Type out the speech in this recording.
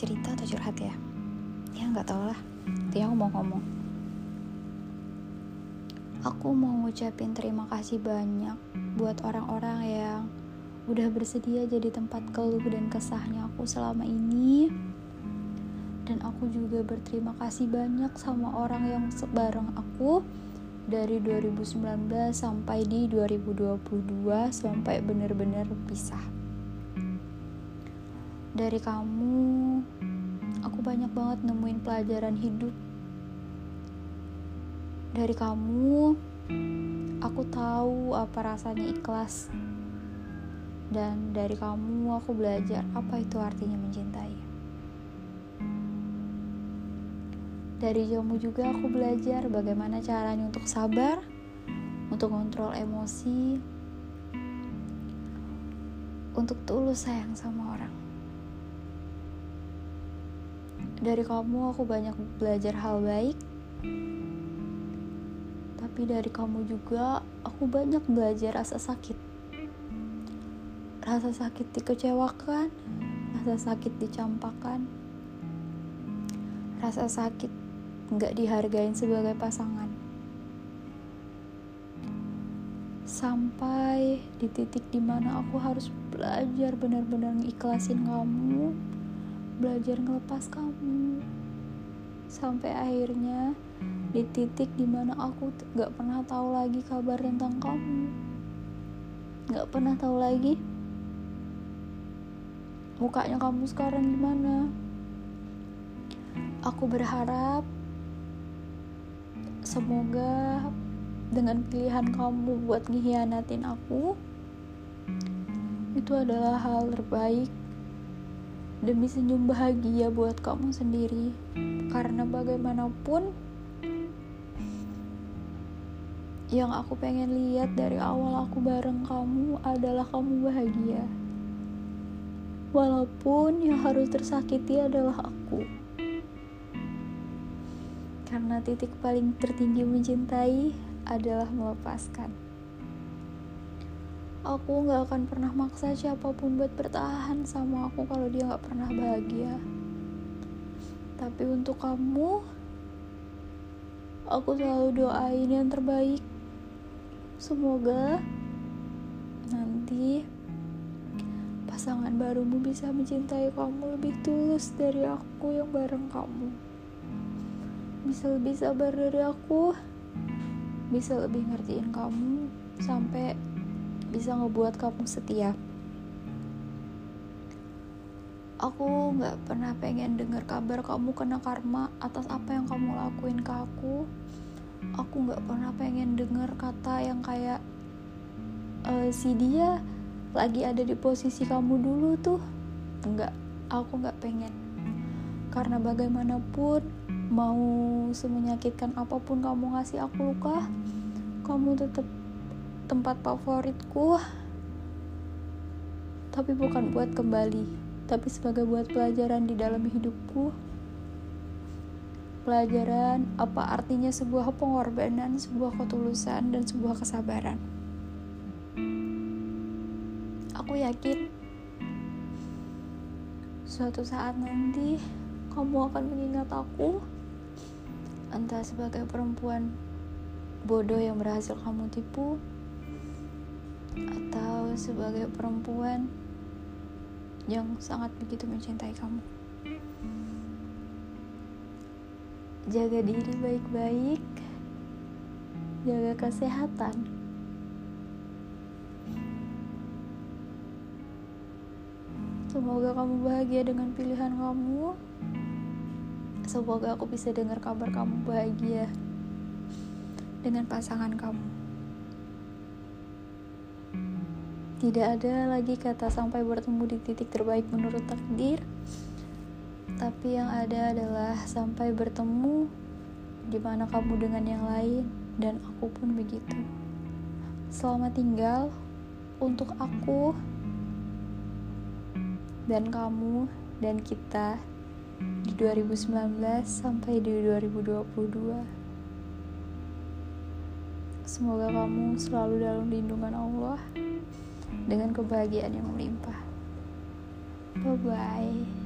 cerita atau curhat ya? Ya nggak tau lah. Dia aku mau ngomong. Aku mau ngucapin terima kasih banyak buat orang-orang yang udah bersedia jadi tempat keluh dan kesahnya aku selama ini. Dan aku juga berterima kasih banyak sama orang yang sebareng aku dari 2019 sampai di 2022 sampai benar-benar pisah. Dari kamu, aku banyak banget nemuin pelajaran hidup dari kamu, aku tahu apa rasanya ikhlas. Dan dari kamu, aku belajar apa itu artinya mencintai. Dari kamu juga aku belajar bagaimana caranya untuk sabar, untuk kontrol emosi, untuk tulus sayang sama orang. Dari kamu aku banyak belajar hal baik, tapi dari kamu juga aku banyak belajar rasa sakit. Rasa sakit dikecewakan, rasa sakit dicampakan, rasa sakit nggak dihargain sebagai pasangan. Sampai di titik di mana aku harus belajar benar-benar ngikhlasin kamu, belajar ngelepas kamu. Sampai akhirnya di titik di mana aku gak pernah tahu lagi kabar tentang kamu gak pernah tahu lagi mukanya kamu sekarang gimana aku berharap semoga dengan pilihan kamu buat ngehianatin aku itu adalah hal terbaik demi senyum bahagia buat kamu sendiri karena bagaimanapun yang aku pengen lihat dari awal aku bareng kamu adalah kamu bahagia. Walaupun yang harus tersakiti adalah aku. Karena titik paling tertinggi mencintai adalah melepaskan. Aku gak akan pernah maksa siapa pun buat bertahan sama aku kalau dia gak pernah bahagia. Tapi untuk kamu, aku selalu doain yang terbaik Semoga nanti pasangan barumu bisa mencintai kamu lebih tulus dari aku yang bareng kamu. Bisa lebih sabar dari aku, bisa lebih ngertiin kamu sampai bisa ngebuat kamu setia. Aku gak pernah pengen dengar kabar kamu kena karma atas apa yang kamu lakuin ke aku. Aku nggak pernah pengen denger kata yang kayak e, si dia lagi ada di posisi kamu dulu tuh. Nggak aku nggak pengen. Karena bagaimanapun mau semenyakitkan apa pun kamu ngasih aku luka kamu tetap tempat favoritku tapi bukan buat kembali tapi sebagai buat pelajaran di dalam hidupku pelajaran apa artinya sebuah pengorbanan, sebuah ketulusan, dan sebuah kesabaran. Aku yakin suatu saat nanti kamu akan mengingat aku entah sebagai perempuan bodoh yang berhasil kamu tipu atau sebagai perempuan yang sangat begitu mencintai kamu jaga diri baik-baik, jaga kesehatan. Semoga kamu bahagia dengan pilihan kamu. Semoga aku bisa dengar kabar kamu bahagia dengan pasangan kamu. Tidak ada lagi kata sampai bertemu di titik terbaik menurut takdir tapi yang ada adalah sampai bertemu di mana kamu dengan yang lain dan aku pun begitu. Selamat tinggal untuk aku dan kamu dan kita di 2019 sampai di 2022. Semoga kamu selalu dalam lindungan Allah dengan kebahagiaan yang melimpah. Bye bye.